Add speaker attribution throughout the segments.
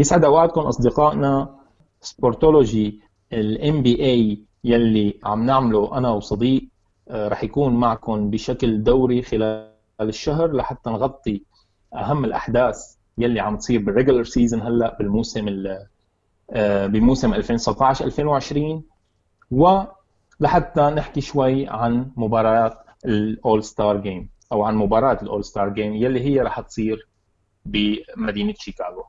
Speaker 1: يسعد اوقاتكم أصدقائنا سبورتولوجي ال NBA يلي عم نعمله أنا وصديق آه، رح يكون معكم بشكل دوري خلال الشهر لحتى نغطي أهم الأحداث يلي عم تصير بال regular season هلأ بالموسم آه، بموسم 2019 2020 ولحتى نحكي شوي عن مباريات ال All-Star Game أو عن مباراه ال All-Star Game يلي هي رح تصير بمدينة شيكاغو.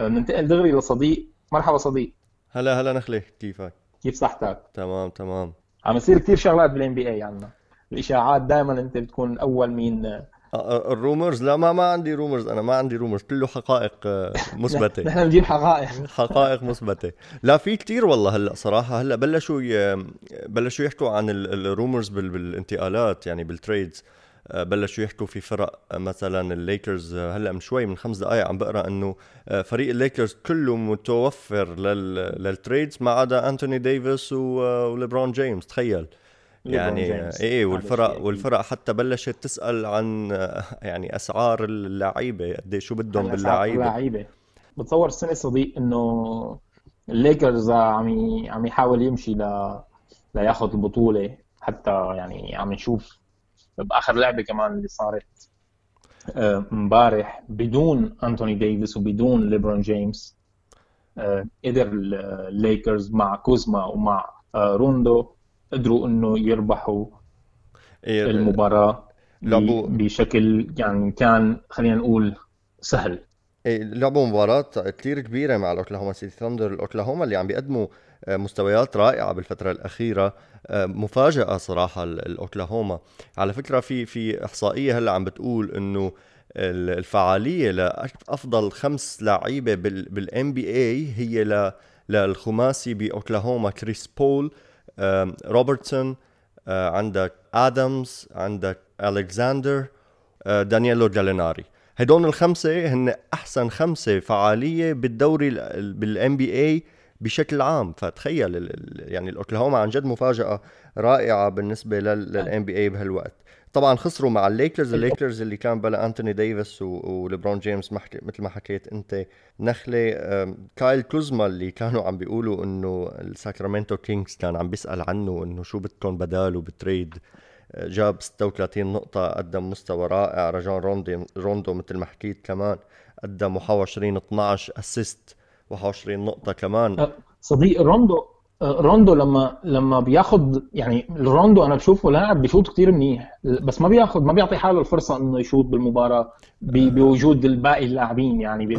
Speaker 1: ننتقل دغري لصديق. مرحبا صديق.
Speaker 2: هلا هلا نخلي كيفك؟
Speaker 1: كيف صحتك؟
Speaker 2: تمام تمام.
Speaker 1: عم يصير كثير شغلات بال NBA عندنا الإشاعات دائما أنت بتكون أول مين
Speaker 2: آه، آه، ال rumors؟ لا ما ما عندي rumors. أنا ما عندي rumors. كله حقائق مثبتة.
Speaker 1: نحن بنجيب حقائق.
Speaker 2: حقائق مثبتة. لا في كتير والله هلأ صراحة. هلأ بلشوا بلشوا يحكوا عن ال rumors بالانتقالات يعني بال trades آه، بلشوا يحكوا في فرق آه، مثلا الليكرز آه، هلأ من شوي من خمس دقائق عم بقرأ إنه فريق الليكرز كله متوفر لل trades ما عدا أنتوني ديفيس وليبرون جيمس تخيل. يعني إيه والفرق والفرق حتى بلشت تسأل عن يعني أسعار اللعيبة قد شو بدهم باللعيبة.
Speaker 1: اللعيبة. بتصور السنة صديق إنه الليكرز عم عم يحاول يمشي ل لياخذ البطولة حتى يعني عم نشوف باخر لعبة كمان اللي صارت آه، امبارح بدون أنتوني ديفيس وبدون ليبرون جيمس آه، قدر الليكرز مع كوزما ومع آه، روندو قدروا إنه يربحوا إيه، المباراة لعبوا بشكل يعني كان خلينا نقول سهل.
Speaker 2: إيه، لعبوا مباراة كثير كبيرة مع الأوكلاهوما سيتي ثاندر، الأوكلاهوما اللي عم بيقدموا مستويات رائعة بالفترة الأخيرة مفاجأة صراحة الأوكلاهوما. على فكرة في في إحصائية هلأ عم بتقول إنه الفعالية لأفضل خمس لعيبة بال NBA هي للخماسي بأوكلاهوما كريس بول روبرتسون عندك ادمز عندك الكساندر دانيلو جاليناري. هدول الخمسة هن أحسن خمسة فعالية بالدوري بال NBA بشكل عام. فتخيل يعني الأوكلاهوما عن جد مفاجأة رائعة بالنسبة لل NBA بهالوقت. طبعا خسروا مع الليكرز. الليكرز اللي كان بلا أنتوني ديفيس وليبرون جيمس مثل ما حكيت أنت نخلة. كايل كوزما اللي كانوا عم بيقولوا إنه الساكرامنتو كينجز كان عم بيسأل عنه إنه شو بدكم بداله بال trade آه، جاب 36 نقطة قدم مستوى رائع. راجون روندو روندو مثل ما حكيت كمان قدم 21 12 assist 21 نقطة كمان. أه،
Speaker 1: صديق روندو أه، روندو لما لما بياخذ يعني روندو أنا بشوفه لاعب بيشوط كثير منيح بس ما بياخذ ما بيعطي حاله الفرصة إنه يشوط بالمباراة أه. بوجود الباقي اللاعبين يعني بي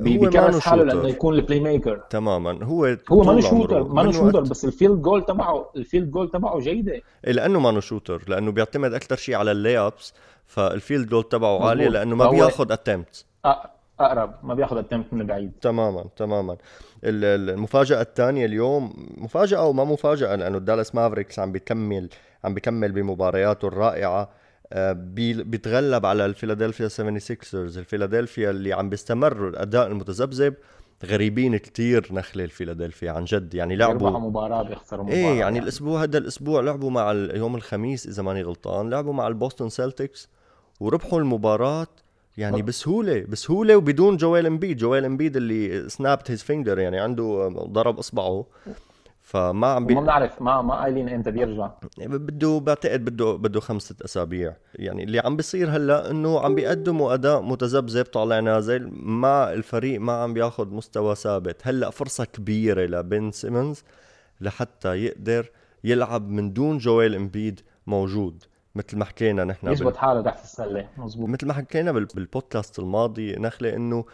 Speaker 1: بي بيكرس حاله لأنه يكون ال playmaker
Speaker 2: تماما. هو
Speaker 1: هو مانو shooter مانو shooter بس ال field goal تبعه ال field goal تبعه جيدة.
Speaker 2: إيه، لأنه مانو shooter لأنه بيعتمد أكثر شيء على ال layups فال field goal تبعه عالية لأنه ما بياخذ attempt
Speaker 1: أقرب ما بياخذ attempt من بعيد.
Speaker 2: تماما تماما. المفاجأة الثانية اليوم مفاجأة وما مفاجأة لأنه الدالاس مافريكس عم بيكمل عم بيكمل بمبارياته الرائعة. آه، بيتغلب على الفيلادلفيا 76ers الفيلادلفيا اللي عم بيستمر الأداء المتذبذب غريبين كتير نخلة الفيلادلفيا عن جد. يعني لعبوا
Speaker 1: مباراة بيخسروا مباراة
Speaker 2: إيه يعني, يعني. الأسبوع هذا الأسبوع لعبوا مع يوم الخميس إذا ماني غلطان لعبوا مع البوستون سيلتكس وربحوا المباراة يعني بسهولة بسهولة وبدون جويل امبيد جويل امبيد اللي snapped his finger يعني عنده ضرب أصبعه. فما عم
Speaker 1: بي... ما بنعرف ما ما قايلين إمتى بيرجع.
Speaker 2: بده بعتقد بده بده خمسة أسابيع. يعني اللي عم بيصير هلأ إنه عم بيقدموا أداء متذبذب طالع نازل ما الفريق ما عم بياخذ مستوى ثابت. هلأ فرصة كبيرة لبن سيمنز لحتى يقدر يلعب من دون جويل امبيد موجود. مثل ما حكينا نحن
Speaker 1: يثبت بال... حاله تحت السلة. مزبوط
Speaker 2: مثل ما حكينا بالبودكاست الماضي نخله إنه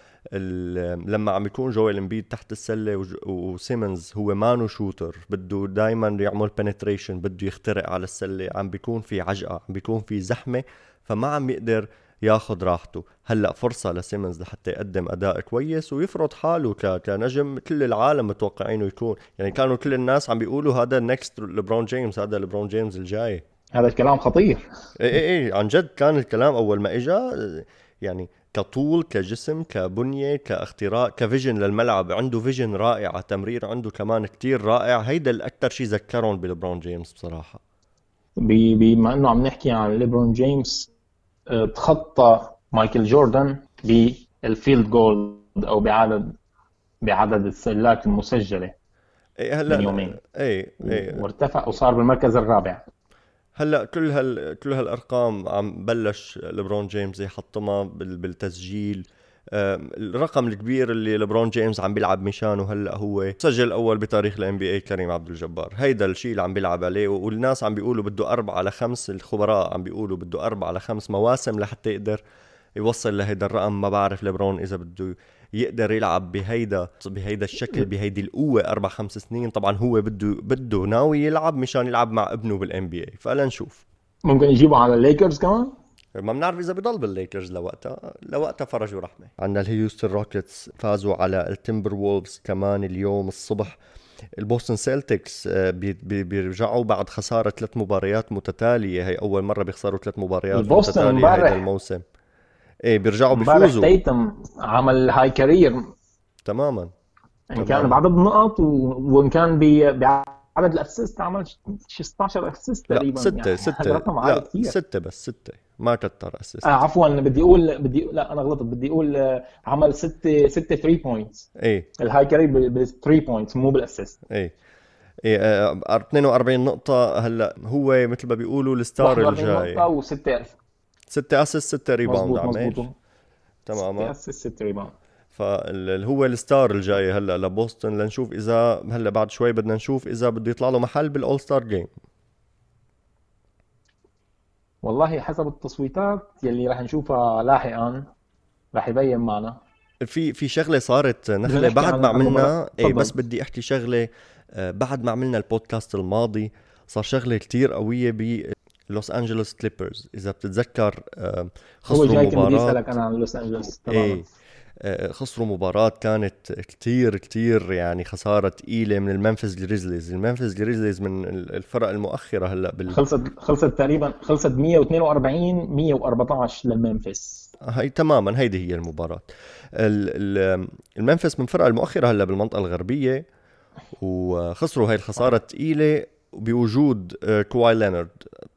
Speaker 2: لما عم يكون جويل امبيد تحت السلة وج... وسيمنز هو مانو shooter بده دائما يعمل penetration بده يخترق على السلة عم بيكون في عجقة عم بيكون في زحمة فما عم يقدر ياخذ راحته. هلأ فرصة لسيمنز لحتى يقدم أداء كويس ويفرض حاله ك... كنجم كل العالم متوقعينه يكون. يعني كانوا كل الناس عم بيقولوا هذا ال next لبرون جيمس هذا لبرون جيمس الجاي.
Speaker 1: هذا الكلام خطير.
Speaker 2: إيه إيه إيه عن جد كان الكلام أول ما اجى يعني كطول كجسم كبنية كاختراع ك vision للملعب عنده vision رائعة تمرير عنده كمان كتير رائع. هيدا الاكثر شيء ذكرهم بليبرون جيمس بصراحة.
Speaker 1: بما إنه عم نحكي عن ليبرون جيمس آه، تخطى مايكل جوردن بال field goal أو بعدد بعدد السلات المسجلة
Speaker 2: إيه هلأ
Speaker 1: من يومين.
Speaker 2: إيه إيه.
Speaker 1: وارتفع وصار بالمركز الرابع.
Speaker 2: هلأ كل هال كل هالأرقام عم بلش لبرون جيمس يحطمها بالتسجيل. الرقم الكبير اللي لبرون جيمس عم بيلعب مشانه هلأ هو سجل أول بتاريخ الان بي اي كريم عبد الجبار. هيدا الشيء اللي عم بيلعب عليه والناس عم بيقولوا بده أربعة لخمس الخبراء عم بيقولوا بده أربعة لخمس مواسم لحتى يقدر يوصل لهيدا الرقم. ما بعرف لبرون إذا بده يقدر يلعب بهيدا بهيدا الشكل بهيدي القوة أربع خمس سنين. طبعا هو بده بده ناوي يلعب مشان يلعب مع ابنه بال NBA فلنشوف
Speaker 1: ممكن يجيبه على الليكرز كمان؟
Speaker 2: ما بنعرف إذا بضل بالليكرز لوقتها لوقتها فرجوا رحمة. عندنا الهيوستن روكيتس فازوا على التمبر وولفز كمان اليوم الصبح. البوستن سيلتكس آه، بيرجعوا بعد خسارة ثلاث مباريات متتالية. هي أول مرة بيخسروا ثلاث مباريات متتالية هذا الموسم. إيه بيرجعوا بيفوزوا.
Speaker 1: تيتوم عمل high career
Speaker 2: تماما.
Speaker 1: إن كان بعدد النقط وإن كان بعدد ال assist عمل 16 assist
Speaker 2: تقريبا ستة يعني ستة. عالي كثير ستة بس ستة. ما كتر assist
Speaker 1: آه عفوا بدي أقول بدي لا أنا غلطت. بدي أقول آه، عمل ستة ستة 3 points
Speaker 2: إيه.
Speaker 1: ال high career بال 3 points مو بال
Speaker 2: assist إيه. إيه 42 آه، نقطة هلأ. هو مثل ما بيقولوا ال star الجاي. 42
Speaker 1: نقطة وستة
Speaker 2: 6 assist 6 rebound عمل
Speaker 1: تمام. 6 assist 6 rebound
Speaker 2: فاللي هو ال star الجاي هلا لبوسطن لنشوف إذا هلا بعد شوي بدنا نشوف إذا بده يطلع له محل بال All-Star Game
Speaker 1: والله حسب التصويتات يلي راح نشوفها لاحقا راح يبين معنا.
Speaker 2: في في شغلة صارت نخلة بعد ما عملنا اي بس بدي أحكي شغلة آه، بعد ما عملنا البودكاست الماضي صار شغلة كتير قوية لوس أنجلوس كليبرز. إذا بتتذكر
Speaker 1: خسروا هو جاي مباراة. بدي اسالك أنا عن لوس أنجلوس
Speaker 2: إيه خسروا مباراة كانت كتير كتير يعني خسارة ثقيلة من الممفيس جريزليز، الممفيس جريزليز من الفرق المؤخرة هلأ
Speaker 1: بال خلصت خلصت تقريبا خلصت 142 114 للممفيس
Speaker 2: هي تماما هيدي هي المباراة. الممفيس من فرق المؤخرة هلأ بالمنطقة الغربية وخسروا هاي الخسارة الثقيلة بوجود آه، كواي لينارد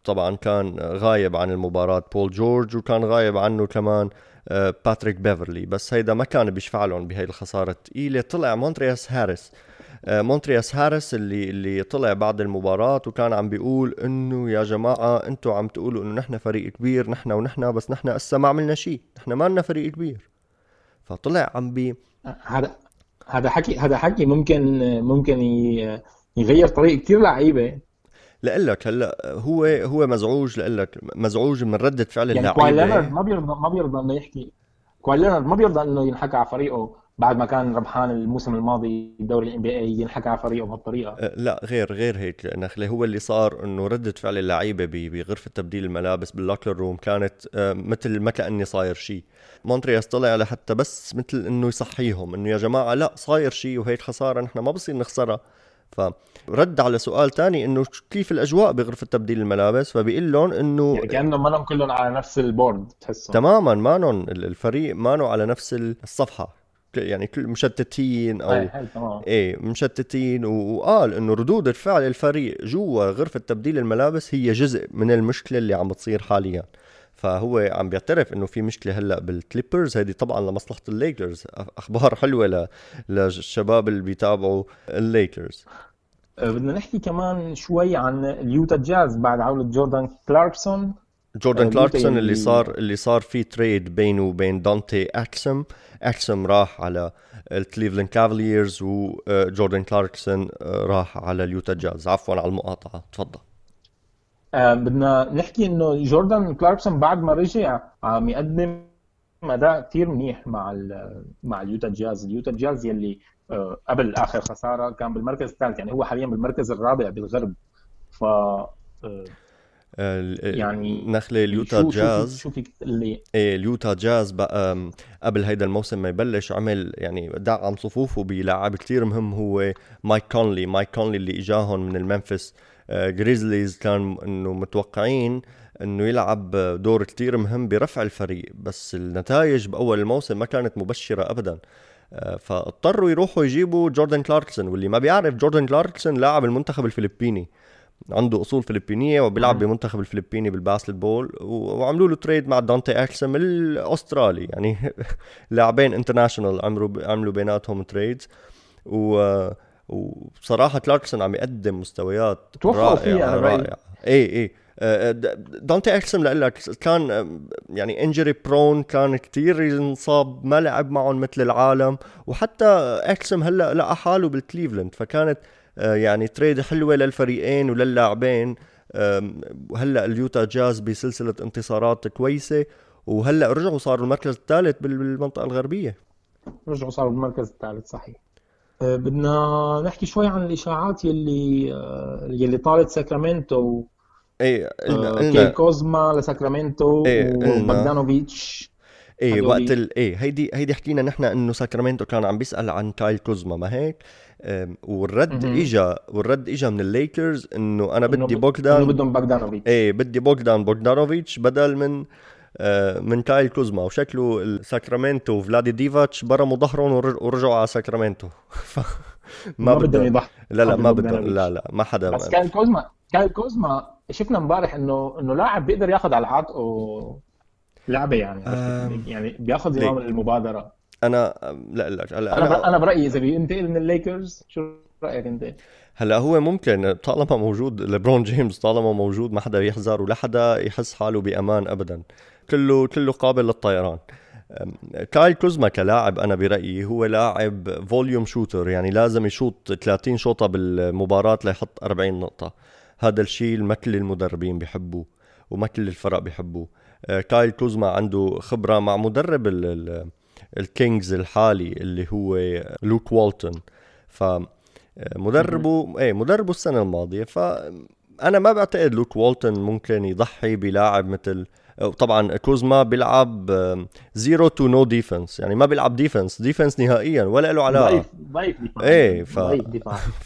Speaker 2: طبعا كان غايب عن المباراة بول جورج وكان غايب عنه كمان آه، باتريك بيفرلي. بس هيدا ما كان بيشفع لهم بهي الخسارة الثقيلة طلع مونتريز هاريل. آه، مونتريز هاريل اللي اللي طلع بعد المباراة وكان عم بيقول إنه يا جماعة أنتم عم تقولوا إنه نحن فريق كبير نحن ونحن بس نحن هسه ما عملنا شيء نحن ما لنا فريق كبير. فطلع عم بي
Speaker 1: هذا هذا حكي هذا حكي ممكن ممكن يغير طريق كثير لعيبة.
Speaker 2: لك هلا هو هو مزعوج لك مزعوج من ردة فعل
Speaker 1: يعني
Speaker 2: اللعيبة.
Speaker 1: لينارد ما بيرضى ما بيرضى إنه يحكي. كواي ما بيرضى إنه ينحكى على فريقه بعد ما كان ربحان الموسم الماضي دوري ال NBA ينحكى على فريقه بهالطريقة.
Speaker 2: أه، لا غير غير هيك. نخله هو اللي صار إنه ردة فعل اللعيبة بغرفة تبديل الملابس بال locker room كانت أه، مثل ما كأني صاير شيء مونتريز طلع لحتى بس مثل إنه يصحيهم إنه يا جماعة لا صاير شيء وهيك خسارة نحن ما بصير نخسرها. فرد على سؤال تاني إنه كيف الأجواء بغرفة تبديل الملابس؟ فبيقول لهم إنه
Speaker 1: يعني كأنهم مانهم كلهم على نفس ال board تحسهم.
Speaker 2: تماما مانهم الفريق مانو على نفس الصفحة. يعني كل مشتتين أو إيه مشتتين. وقال إنه ردود الفعل الفريق جوا غرفة تبديل الملابس هي جزء من المشكلة اللي عم تصير حاليا. فهو عم بيعترف إنه في مشكلة هلأ بالكليبرز هيدي طبعا لمصلحة الليكرز أخبار حلوة للشباب اللي بيتابعوا الليكرز
Speaker 1: أه، بدنا نحكي كمان شوي عن اليوتا جاز بعد عودة جوردان كلاركسون.
Speaker 2: جوردان كلاركسون اللي صار اللي صار في trade بينه وبين دانتي أكسم. أكسم راح على الكليفلاند كافاليرز وجوردان كلاركسون راح على اليوتا جاز. عفوا على المقاطعة. تفضل.
Speaker 1: بدنا نحكي إنه جوردان كلاركسون بعد ما رجع عم يقدم أداء كثير منيح مع مع اليوتا جاز. اليوتا جاز يلي آه قبل آخر خسارة كان بالمركز الثالث يعني هو حاليا بالمركز الرابع بالغرب. ف آه
Speaker 2: يعني نخله اليوتا شو جاز. شو فيك اللي إيه اليوتا جاز بقى قبل هيدا الموسم ما يبلش عمل يعني دعم صفوفه بلاعب كتير مهم هو مايك كونلي. مايك كونلي اللي اجاهم من الممفيس. جريزليز كان إنه متوقعين إنه يلعب دور كتير مهم برفع الفريق بس النتائج بأول الموسم ما كانت مبشرة ابدا. آه، فاضطروا يروحوا يجيبوا جوردن كلاركسون واللي ما بيعرف جوردن كلاركسون لاعب المنتخب الفلبيني. عنده أصول فلبينية وبيلعب بمنتخب الفلبيني بال basketball وعملوا له trade مع دانتي اكسم الأسترالي. يعني لاعبين international عملوا عملوا بيناتهم trades و وبصراحة كلاركسون عم يقدم مستويات رائعة رائعة. اي اي آه، دانتي إكسم لك كان يعني injury prone كان كتير ينصاب ما لعب معهم مثل العالم. وحتى إكسم هلأ لقى حاله بالكليفلند فكانت آه، يعني trade حلوة للفريقين وللاعبين. وهلا اليوتا جاز بسلسلة انتصارات كويسة. وهلأ رجعوا صاروا المركز الثالث بالمنطقة الغربية.
Speaker 1: رجعوا صاروا بالمركز الثالث صحيح. آه، بدنا نحكي شوي عن الإشاعات يلي يلي طالت ساكرامنتو.
Speaker 2: إيه
Speaker 1: قلنا كايل كوزما لساكرامنتو إيه
Speaker 2: إيه وقت ال... إيه هيدي هيدي حكينا نحن إنه ساكرامنتو كان عم بيسأل عن كايل كوزما ما هيك؟ والرد اجى والرد اجى من الليكرز إنه أنا بدي بوغدان
Speaker 1: إنه بدهم بوغدانوفيتش
Speaker 2: إيه بدي بوغدان بوغدانوفيتش بدل من آه، من كايل كوزما وشكله ساكرامنتو وفلادي ديفاتش برموا ظهرهم ورجعوا على ساكرامنتو.
Speaker 1: ما بدهم يضحوا
Speaker 2: لا لا ما بدهم لا لا ما حدا
Speaker 1: بس كايل كوزما كايل كوزما شفنا امبارح إنه إنه لاعب بيقدر ياخذ على عاتقه لعبة يعني. يعني بياخذ زمام المبادرة.
Speaker 2: أنا لا لا
Speaker 1: هلا أنا أنا, أنا برأيي إذا بينتقل من الليكرز شو رأيك أنت؟
Speaker 2: هلأ هو ممكن طالما موجود ليبرون جيمس طالما موجود ما حدا يحذر ولا حدا يحس حاله بأمان ابدا. كله كله قابل للطيران. كايل كوزما كلاعب أنا برأيي هو لاعب volume shooter يعني لازم يشوط 30 شوطة بالمباراة ليحط 40 نقطة. هذا الشيء ما كل المدربين بيحبوه وما كل الفرق بيحبوه. آه، كايل كوزما عنده خبرة مع مدرب الكينجز الحالي اللي هو لوك والتون. ف مدربه إيه مدربه السنة الماضية. فانا ما بعتقد لوك والتون ممكن يضحي بلاعب مثل طبعا كوزما بيلعب zero to no defense يعني ما بيلعب defense defense نهائيا ولا له علاقة. ضعيف
Speaker 1: ضعيف دفاع
Speaker 2: إيه ف...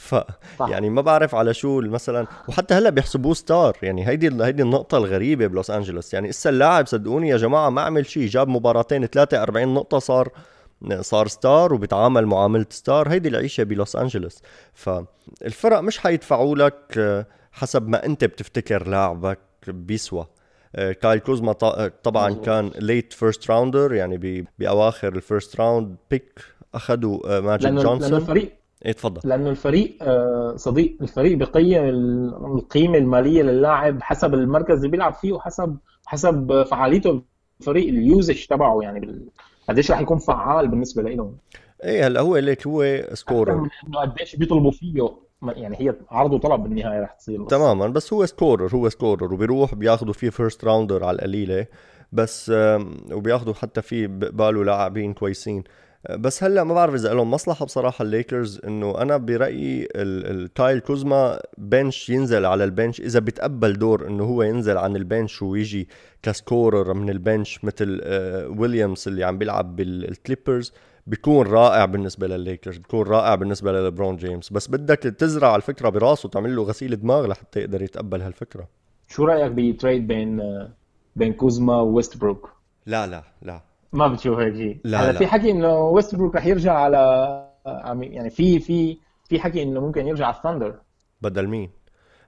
Speaker 2: ف... يعني ما بعرف على شو مثلا وحتى هلأ بيحسبوه star يعني هيدي هيدي النقطة الغريبة بلوس أنجلوس. يعني إسا اللاعب صدقوني يا جماعة ما عمل شيء جاب مباراتين ثلاثة 40 نقطة صار صار star وبيتعامل معاملة ستار هيدي العيشة بلوس أنجلوس. فالفرق مش حيدفعوا لك آه، حسب ما أنت بتفتكر لاعبك بيسوى. كايل كوزما آه، طبعا. كان late first rounder يعني بأواخر ال first round pick أخذوا ماجيك لأنه جونسون
Speaker 1: لأنه الفريق
Speaker 2: إيه تفضل.
Speaker 1: لأنه الفريق صديق الفريق بقيم القيمة المالية للاعب حسب المركز اللي بيلعب فيه وحسب حسب فعاليته الفريق ال usage تبعه يعني قديش رح يكون فعال بالنسبة لهم
Speaker 2: إيه هلأ هو ليك هو
Speaker 1: scorer قديش بيطلبوا فيه. يعني هي عرض وطلب بالنهاية رح تصير
Speaker 2: تماما بس هو scorer هو scorer وبيروح بياخذوا فيه first rounder على القليلة بس وبياخذوا حتى فيه بقبالوا لاعبين كويسين. بس هلأ ما بعرف إذا لهم مصلحة بصراحة الليكرز إنه أنا برأيي الكايل كوزما bench ينزل على ال bench إذا بيتقبل دور إنه هو ينزل عن ال bench ويجي ك scorer من ال bench مثل ويليامز اللي عم بيلعب بالكليبرز بيكون رائع بالنسبة للليكرز بيكون رائع بالنسبة للبرون جيمس. بس بدك تزرع الفكرة براسه وتعمل له غسيل دماغ لحتى يقدر يتقبل هالفكرة.
Speaker 1: شو رأيك ب trade بين بين كوزما وويست بروك
Speaker 2: لا لا لا.
Speaker 1: ما بتشوف هيك شيء. لا لا. في حكي إنه ويست بروك رح يرجع على يعني في في في حكي إنه ممكن يرجع على الثاندر.
Speaker 2: بدل مين؟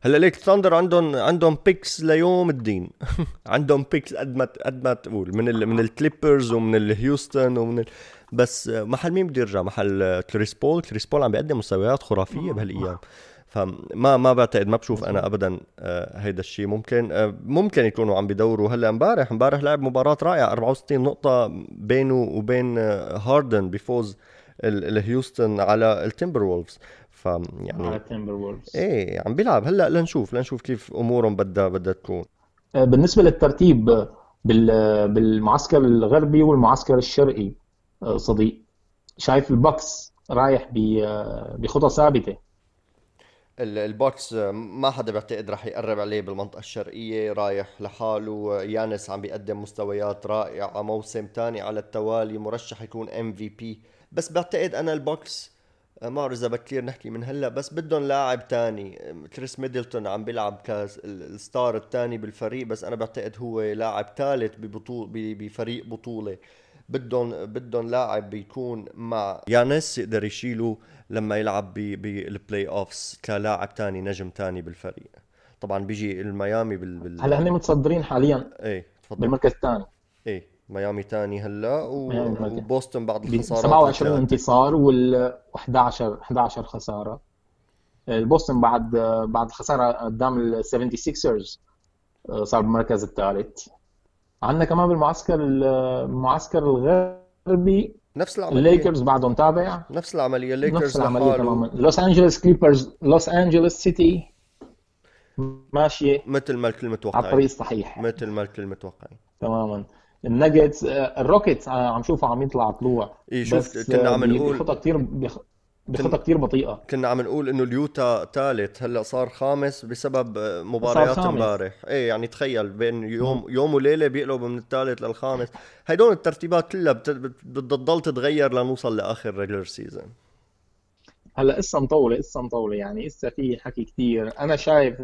Speaker 2: هلا ليك الثاندر عندهم عندهم picks ليوم الدين. عندهم picks قد ما قد ما تقول من ال من الكليبرز ومن الهيوستن ومن ال بس محل مين بده يرجع؟ محل كريس بول كريس بول عم بيقدم مستويات خرافية بهالأيام. فما ما بعتقد ما بشوف أنا ابدا آه، هيدا الشيء ممكن آه، ممكن يكونوا عم بيدوروا هلأ امبارح. امبارح لعب مباراة رائعة 64 نقطة بينه وبين آه، هاردن بفوز الهيوستن على التمبر وولفز ف يعني
Speaker 1: على التمبر وولفز
Speaker 2: إيه عم بيلعب. هلأ لنشوف لنشوف كيف أمورهم بدها بدها تكون.
Speaker 1: بالنسبة للترتيب بالمعسكر الغربي والمعسكر الشرقي صديق. شايف البكس رايح بخطى ثابتة؟
Speaker 2: البكس ما حدا بعتقد رح يقرب عليه بالمنطقة الشرقية رايح لحاله. يانس عم بيقدم مستويات رائعة موسم تاني على التوالي مرشح يكون MVP بس بعتقد أنا البكس ما بعرف إذا بكير نحكي من هلأ بس بدهم لاعب تاني. كريس ميدلتون عم بيلعب كال star الثاني بالفريق بس أنا بعتقد هو لاعب ثالث ببطول بفريق بطولة. بدهم بدهم لاعب بيكون مع يانس يقدر يشيله لما يلعب بال playoffs كلاعب تاني نجم تاني بالفريق. طبعا بيجي الميامي بال, بال...
Speaker 1: هلا هن متصدرين حاليا
Speaker 2: إيه تفضل.
Speaker 1: بالمركز الثاني.
Speaker 2: إيه ميامي ثاني هلا و...
Speaker 1: ميامي.
Speaker 2: وبوسطن بعد
Speaker 1: ب
Speaker 2: الخسارات
Speaker 1: 27
Speaker 2: الثلاثة.
Speaker 1: انتصار وال 11 11 خسارة. البوسطن بعد بعد الخسارة قدام ال 76ers صار بالمركز الثالث. عندنا كمان بالمعسكر المعسكر الغربي
Speaker 2: نفس العملية.
Speaker 1: الليكرز بعدهم تابع
Speaker 2: نفس العملية الليكرز
Speaker 1: نفس العملية تماما. لوس انجلوس كليبرز لوس انجلوس سيتي ماشية
Speaker 2: مثل ما الكل
Speaker 1: على الطريق الصحيح.
Speaker 2: مثل ما الكل متوقعين.
Speaker 1: تماما. الناغتس الروكيتس آه، عم شوفه عم يطلع طلوع.
Speaker 2: شوف،
Speaker 1: بس
Speaker 2: كنا عم
Speaker 1: آه،
Speaker 2: نقول-
Speaker 1: بخطى كثير بخ- بخطى كثير بطيئة.
Speaker 2: كنا عم نقول إنه اليوتا ثالث هلأ صار خامس بسبب مباريات. امبارح. إيه يعني تخيل بين يوم يوم وليلة بيقلبوا من الثالث للخامس. هدول الترتيبات كلها بت- بت- بدها تضل تتغير لنوصل لآخر regular season
Speaker 1: هلأ قصه مطولة قصه مطولة. يعني لسه في حكي كثير أنا شايف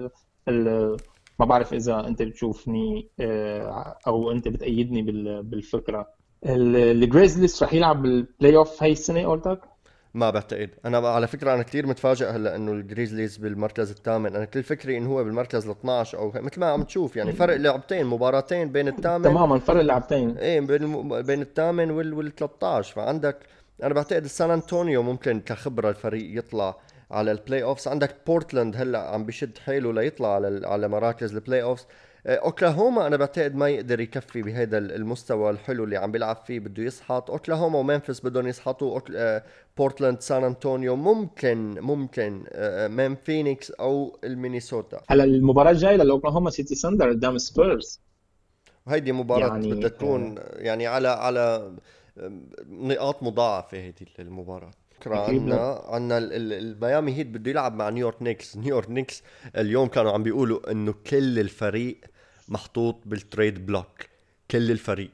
Speaker 1: ال- ما بعرف إذا أنت بتشوفني آه، أو أنت بتأيدني بال- بالفكرة. ال- الجريزليز رح يلعب بال playoff هاي السنة قلتك؟
Speaker 2: ما بعتقد. أنا على فكرة أنا كثير متفاجئ هلأ إنه الجريزليز بالمركز الثامن. أنا كل فكري إنه هو بالمركز ال 12 أو مثل ما عم تشوف يعني فرق لعبتين مباراتين بين الثامن.
Speaker 1: تماما فرق لعبتين.
Speaker 2: إيه بين الم... بين الثامن وال وال 13 فعندك أنا بعتقد سان انطونيو ممكن كخبرة الفريق يطلع على ال playoffs عندك بورتلاند هلأ عم بشد حيله ليطلع على على مراكز ال playoffs آه، أوكلاهوما أنا بعتقد ما يقدر يكفي بهذا المستوى الحلو اللي عم بيلعب فيه بده يسحط. أوكلاهوما وممفيس بدهم يسحطوا. آه، بورتلاند سان أنطونيو ممكن ممكن آه، مين فينيكس أو المينيسوتا.
Speaker 1: هلا المباراة الجاية للاوكلاهوما سيتي ثاندر قدام سبيرز.
Speaker 2: وهيدي مباراة
Speaker 1: يعني،
Speaker 2: بدها تكون يعني على على نقاط مضاعفة هيدي المباراة. عنا عنا ال- ال- الميامي هيت بده يلعب مع نيويورك نيكس. نيويورك نيكس اليوم كانوا عم بيقولوا إنه كل الفريق محطوط بال trade block. كل الفريق.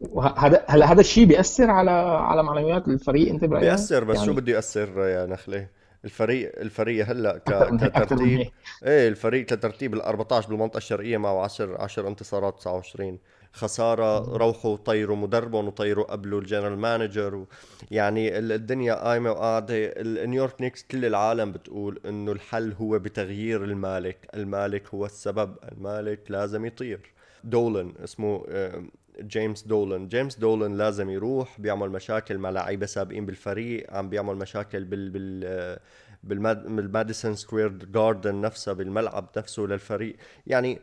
Speaker 1: وهذا هلا هذا الشيء بيأثر على على معنويات الفريق أنت برأيك؟
Speaker 2: بيأثر بس
Speaker 1: يعني
Speaker 2: شو بده يأثر يا نخلة؟ الفريق الفريق هلأ ك- كترتيب إيه الفريق كترتيب ال 14 بالمنطقة الشرقية معه 10 10 انتصارات 29 خسارة روحوا طيروا مدربهم وطيروا قبله الجنرال manager. يعني ال- الدنيا قايمة وقاعدة ال- نيويورك نيكس كل العالم بتقول إنه الحل هو بتغيير المالك المالك هو السبب المالك لازم يطير دولن اسمه آه، جيمس دولن جيمس دولن لازم يروح بيعمل مشاكل مع لعيبة سابقين بالفريق عم بيعمل مشاكل بال بال آه،. بالماديسون سكوير جاردن نفسها بالملعب نفسه للفريق. يعني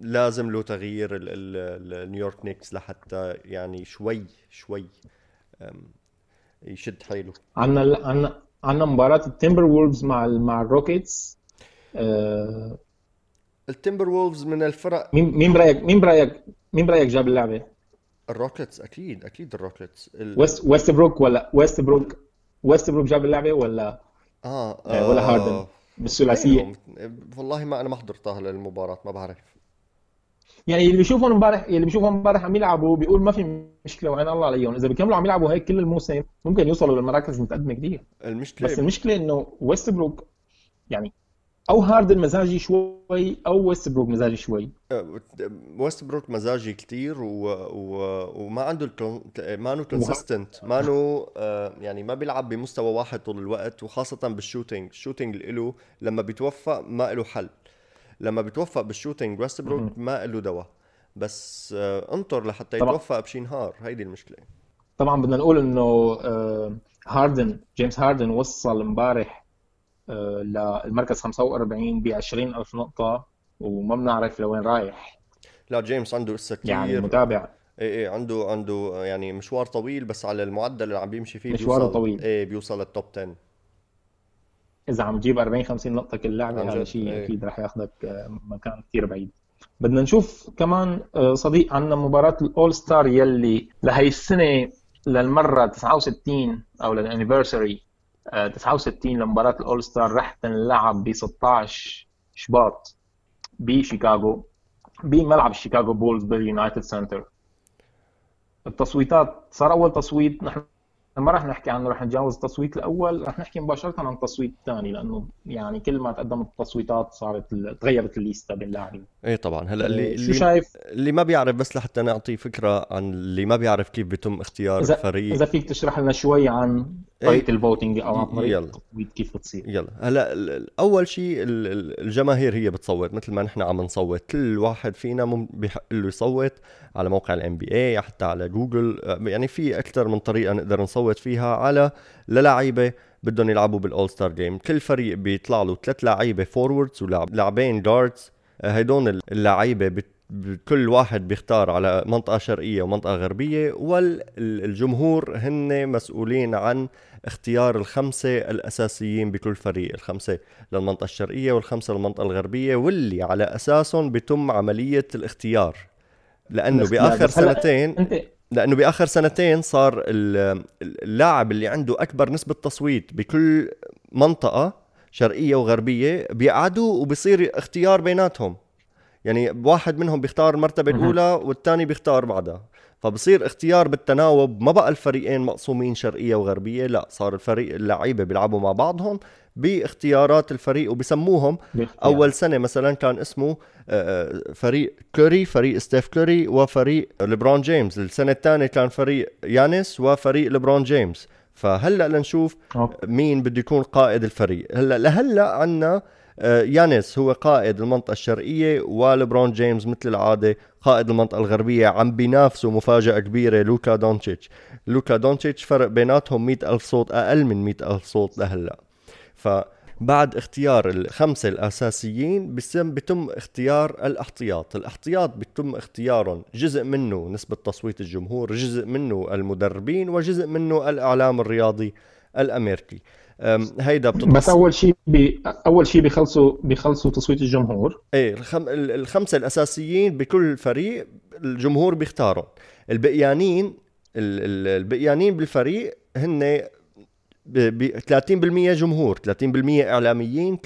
Speaker 2: لازم له تغيير ال... ال... ال- نيويورك نيكس لحتى يعني شوي شوي يشد حيله.
Speaker 1: عندنا عندنا عندنا مباراة التيمبر وولفز مع ال- مع الروكيتس آه،
Speaker 2: التيمبر وولفز من الفرق
Speaker 1: مين مين برأيك مين برأيك مين برأيك جاب اللعبة؟
Speaker 2: الروكيتس أكيد أكيد الروكيتس. ال...
Speaker 1: ويست ويست بروك ولا ويست بروك ويست بروك جاب اللعبة ولا
Speaker 2: آه,
Speaker 1: آه، ولا
Speaker 2: آه
Speaker 1: هاردن بالثلاثية.
Speaker 2: أيوة. والله ما أنا ما حضرتها للمباراة ما بعرف.
Speaker 1: يعني اللي بيشوفهم امبارح اللي بيشوفهم امبارح عم يلعبوا بيقول ما في مشكلة وعين الله عليهم. إذا بيكملوا عم يلعبوا هيك كل الموسم ممكن يوصلوا للمراكز المتقدمة كثير
Speaker 2: المشكلة
Speaker 1: بس المشكلة إنه ويست بروك يعني أو هاردن مزاجي شوي أو ويست بروك مزاجي شوي.
Speaker 2: ويست بروك مزاجي كتير و... و... وما عنده ال con... ما انه consistent ما انه آه، يعني ما بيلعب بمستوى واحد طول الوقت وخاصة بال shooting. ال shooting له لما بيتوفق ما له حل. لما بيتوفق بال shooting ويست بروك ما له دواء. بس آه، انطر لحتى. يتوفق بشي نهار. هيدي المشكلة.
Speaker 1: طبعا بدنا نقول إنه آه، هاردن جيمس هاردن وصل امبارح للمركز 45 ب 20000 نقطة وما بنعرف لوين رايح.
Speaker 2: لا جيمس عنده لسه كتير.
Speaker 1: يعني متابع.
Speaker 2: إيه إيه عنده عنده يعني مشوار طويل بس على المعدل اللي عم بيمشي فيه
Speaker 1: مشواره
Speaker 2: بيوصل
Speaker 1: طويل.
Speaker 2: إيه بيوصل لل top 10
Speaker 1: إذا عم تجيب 40 50 نقطة كل لعبة هذا شيء
Speaker 2: إيه.
Speaker 1: أكيد رح ياخذك آه، مكان كثير بعيد. بدنا نشوف كمان آه، صديق عندنا مباراة ال All-Star يلي لهي السنة للمرة 69 أو لل anniversary 69 لمباراة ال All-Star رح تنلعب ب 16 شباط بشيكاغو بملعب الشيكاغو بولز باليونايتد سنتر. التصويتات صار أول تصويت نحن ما راح نحكي عنه راح نتجاوز التصويت الأول. راح نحكي مباشرة عن التصويت الثاني لأنه يعني كل ما تقدمت التصويتات صارت تغيرت الليستا بين اللاعبين
Speaker 2: إيه طبعا. هلأ اللي
Speaker 1: إيه، شو شايف؟
Speaker 2: اللي ما بيعرف بس لحتى نعطي فكرة عن اللي ما بيعرف كيف بيتم اختيار
Speaker 1: إذا
Speaker 2: الفريق.
Speaker 1: إذا فيك تشرح لنا شوي عن طريقة
Speaker 2: إيه.
Speaker 1: ال voting أو عن
Speaker 2: طريقة.
Speaker 1: التصويت كيف بتصير؟
Speaker 2: يلا. هلأ أول شيء ال- ال- الجماهير هي بتصوت مثل ما نحن عم نصوت. كل واحد فينا بيحق له يصوت على موقع ال NBA حتى على جوجل. آه، يعني في أكثر من طريقة نقدر نصوت فيها على للاعيبه بدهم يلعبوا بال All-Star Game كل فريق بيطلع له ثلاث لعيبة forwards ولاعبين guards هيدون اللعيبة كل واحد بيختار على منطقة شرقية ومنطقة غربية والجمهور هن مسؤولين عن اختيار الخمسة الأساسيين بكل فريق الخمسة للمنطقة الشرقية والخمسة للمنطقة الغربية واللي على أساسهم بيتم عملية الاختيار لأنه. بآخر
Speaker 1: هلأ
Speaker 2: سنتين لأنه بآخر سنتين صار ال- اللاعب اللي عنده أكبر نسبة تصويت بكل منطقة شرقية وغربية بيقعدوا وبصير اختيار بيناتهم يعني واحد منهم بيختار المرتبه. الأولى والثاني بيختار بعدها فبصير اختيار بالتناوب ما بقى الفريقين مقسومين شرقية وغربية لا صار الفريق اللعيبة بيلعبوا مع بعضهم باختيارات الفريق وبسموهم. أول سنة مثلا كان اسمه آه، فريق كوري فريق ستيف كوري وفريق ليبرون جيمس السنة الثانية كان فريق يانس وفريق ليبرون جيمس فهلأ لنشوف. مين بده يكون قائد الفريق. هلأ لهلأ عنا آه، يانس هو قائد المنطقة الشرقية وليبرون جيمس مثل العادة قائد المنطقة الغربية. عم بينافسوا مفاجأة كبيرة لوكا دونتشيتش. لوكا دونتشيتش فرق بيناتهم مئة ألف صوت أقل من مئة ألف صوت لهلأ. فبعد اختيار الخمسة الأساسيين بسم بتم اختيار الاحتياط. الاحتياط بيتم اختيارهم جزء منه نسبة تصويت الجمهور جزء منه المدربين وجزء منه الإعلام الرياضي الأمريكي. أم، هيدا بتتص...
Speaker 1: بس أول شيء بي... أول شيء بيخلصوا بيخلصوا تصويت الجمهور.
Speaker 2: إيه الخم... ال- الخمسة الأساسيين بكل فريق الجمهور بيختارهم. البقيانين ال... ال- البقيانين بالفريق هن. 30% جمهور 30% إعلاميين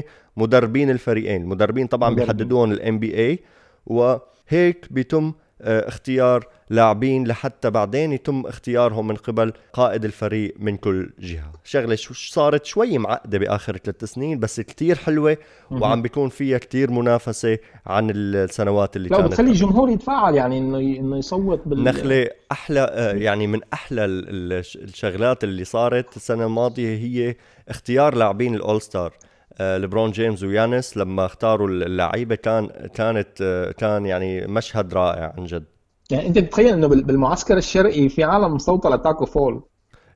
Speaker 2: 30% مدربين الفريقين المدربين طبعا. بيحددون الام بي اي وهيك بيتم اختيار لاعبين لحتى بعدين يتم اختيارهم من قبل قائد الفريق من كل جهة. شغلة شو صارت شوي معقدة بآخر ثلاث سنين بس كتير حلوة وعم بيكون فيها كتير منافسة عن السنوات اللي
Speaker 1: لا
Speaker 2: كانت
Speaker 1: بتخلي الجمهور يتفاعل يعني إنه. إنه يصوت بال
Speaker 2: نخلة أحلى آه، يعني من ال- الشغلات اللي صارت السنة الماضية هي اختيار لاعبين ال All-Star. آه، ليبرون جيمس ويانس لما اختاروا اللعيبة كان كانت آه، كان يعني مشهد رائع عن جد.
Speaker 1: يعني أنت بتخيل إنه بال- بالمعسكر الشرقي في عالم مصوته لتاكو فول؟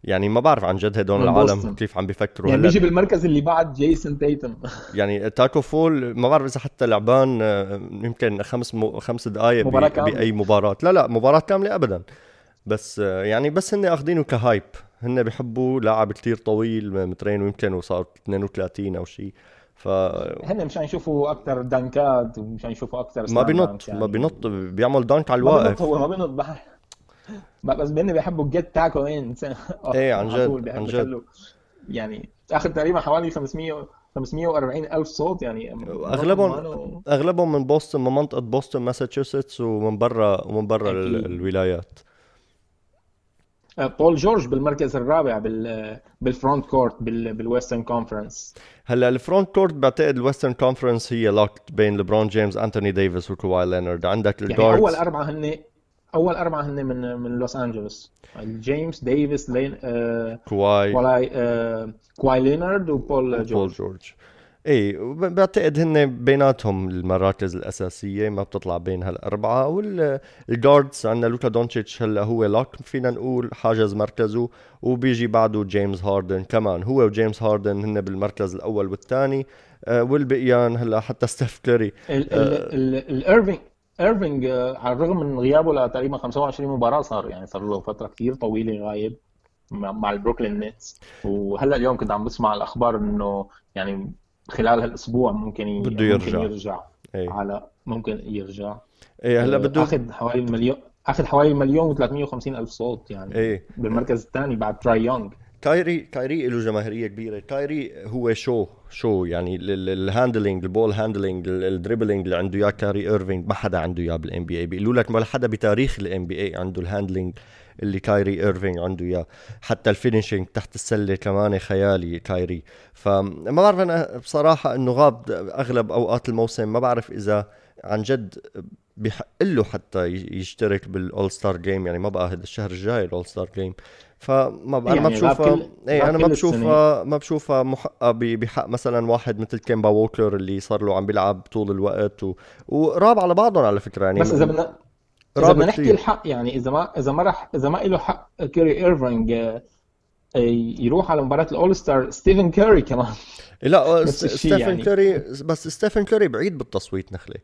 Speaker 2: يعني ما بعرف عن جد هدول العالم
Speaker 1: بوسطن.
Speaker 2: كيف عم بيفكروا
Speaker 1: يعني بيجي بالمركز اللي بعد جيسون تيتم.
Speaker 2: يعني تاكو فول ما بعرف إذا حتى لعبان آه، يمكن خمس مو خمس دقائق
Speaker 1: مباراة.
Speaker 2: بأي مباراة. لا لا مباراة كاملة ابدا. بس يعني بس هن أخذينه ك hype. هن بيحبوا لاعب كتير طويل مترين ويمكن وصار 32 أو شيء ف
Speaker 1: هن مشان يشوفوا أكثر dunkات ومشان يشوفوا أكثر
Speaker 2: ما بينط
Speaker 1: يعني.
Speaker 2: ما بينط بيعمل dunk على
Speaker 1: ما بينط
Speaker 2: الواقف.
Speaker 1: هو ما بينط بح... بس بيني بيحبوا جيت تاكو ان
Speaker 2: إيه، عن جد، عن جد.
Speaker 1: يعني اخذ تقريبا حوالي 500 540 ألف صوت يعني.
Speaker 2: اغلبهم أغلبهم من بوسطن من منطقة بوسطن ماساتشوستس ومن برا ومن برا. الولايات.
Speaker 1: بول جورج بالمركز الرابع بال بال front court بال بال Western Conference.
Speaker 2: هلا ال front court بعتقد ال Western Conference هي locked بين ليبرون جيمس أنتوني ديفيس وكواي لينارد عندك
Speaker 1: يعني
Speaker 2: ال
Speaker 1: guards أول أربعة هن أول أربعة هن من من لوس أنجلوس. جيمس ديفيس لين آه
Speaker 2: كواي
Speaker 1: ولاي آه كواي لينارد وبول
Speaker 2: بول
Speaker 1: جورج.
Speaker 2: جورج. اي بعتقد هن بيناتهم المراكز الأساسية ما بتطلع بين هالأربعة وال guards عندنا لوكا دونتشيتش هلأ هو لوك فينا نقول حاجز مركزه وبيجي بعده جيمس هاردن كمان. هو وجيمس هاردن هن بالمركز الأول والثاني والبقيان هلأ حتى ستيف كوري
Speaker 1: الايرفينج إيرفينج آه، على الرغم من غيابه لتقريبا 25 مباراة صار يعني صار له فترة كثير طويلة غايب مع مع البروكلين نيتس وهلأ اليوم كنت عم بسمع الأخبار إنه يعني خلال هالأسبوع ممكن ي...
Speaker 2: بده
Speaker 1: ممكن
Speaker 2: يرجع.
Speaker 1: يرجع.
Speaker 2: اي
Speaker 1: على ممكن يرجع.
Speaker 2: اي هلأ
Speaker 1: آه،
Speaker 2: بده
Speaker 1: أخذ حوالي المليون أخذ حوالي مليون و350 ألف صوت يعني.
Speaker 2: اي
Speaker 1: بالمركز الثاني بعد تراي يونغ
Speaker 2: كايري كايري له جماهيرية كبيرة. كايري هو شو شو يعني ال handling ال ball handling ال dribbling اللي عنده إياه كايري إيرفينج ما حدا عنده إياه بال NBA بيقولوا لك ولا حدا بتاريخ ال NBA عنده ال handling اللي كايري ايرفينج عنده إياه. حتى ال finishing تحت السلة كمان خيالي كايري. فما بعرف أنا بصراحة إنه غاب أغلب أوقات الموسم ما بعرف إذا عن جد بحق له حتى يشترك بال All-Star Game يعني ما بقى هذا الشهر الجاي ال All-Star Game فما أنا يعني ما بشوفها إيه أنا ما بشوفها ما بشوفها محققه بحق مثلا واحد مثل كيمبا ووكلر اللي صار له عم بيلعب طول الوقت و... وراب على بعضهم على فكرة يعني
Speaker 1: بس إذا بدنا إذا بدنا نحكي الحق يعني إذا ما إذا ما راح إذا ما له حق كيري ايرفينج آه، يروح على مباراة الأول ستار ستيفن كيري كمان.
Speaker 2: لا ستيفن يعني. كيري بس ستيفن كيري بعيد بالتصويت نخله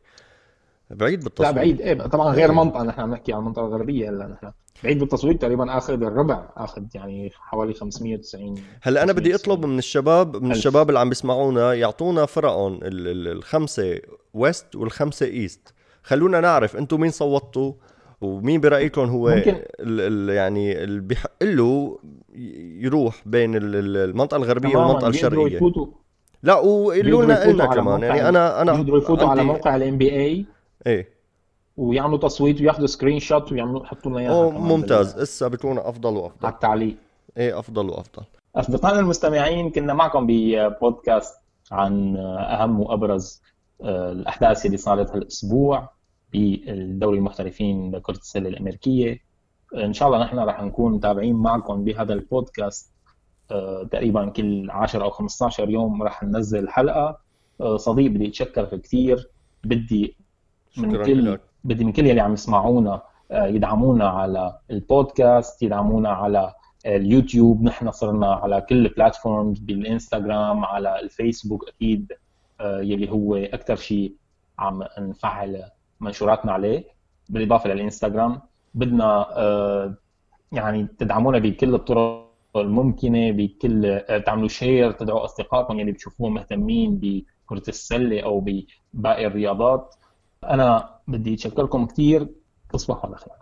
Speaker 2: بعيد بالتصويت.
Speaker 1: لا بعيد إيه طبعا غير إيه. منطقة نحن عم نحكي عن المنطقة الغربيه هلا نحن بعيد بالتصويت تقريبا اخذ الربع اخذ يعني حوالي 590
Speaker 2: هلا أنا بدي أطلب من الشباب من الشباب اللي عم بيسمعونا يعطونا فرقهم الخمسة west والخمسة east. خلونا نعرف أنتم مين صوتوا ومين برايكم هو ممكن. ال ال يعني اللي بيحق له يروح بين المنطقة الغربية والمنطقة الشرقية. لا وقولوا لنا كمان. يعني أنا أنا
Speaker 1: يقدروا يفوتوا على موقع ال NBA
Speaker 2: إيه.
Speaker 1: ويعملوا تصويت وياخذوا screenshot ويعملوا يحطوا لنا إياها
Speaker 2: ممتاز. هسه بيكون أفضل وأفضل.
Speaker 1: على التعليق.
Speaker 2: إيه أفضل وأفضل.
Speaker 1: أصدقائنا المستمعين كنا معكم ببودكاست عن أهم وأبرز الأحداث اللي صارت هالأسبوع بالدوري المحترفين لكره السله الامريكيه إن شاء الله نحن رح نكون متابعين معكم بهذا البودكاست. آه، تقريبا كل 10 أو 15 يوم رح ننزل حلقة. آه، صديق بدي اتشكرك كثير. بدي من كل بدي من كل يلي عم يسمعونا آه، يدعمونا على البودكاست يدعمونا على اليوتيوب. نحن صرنا على كل ال platforms بالإنستغرام على الفيسبوك أكيد. يلي هو أكثر شيء عم نفعل منشوراتنا عليه. بالإضافة للإنستغرام بدنا آه، يعني تدعمونا بكل الطرق الممكنة بكل آه، تعملوا share تدعوا أصدقائكم يلي بتشوفوهم مهتمين بكرة السلة أو بباقي الرياضات. أنا بدي اتشكركم كثير تصبحوا على خير.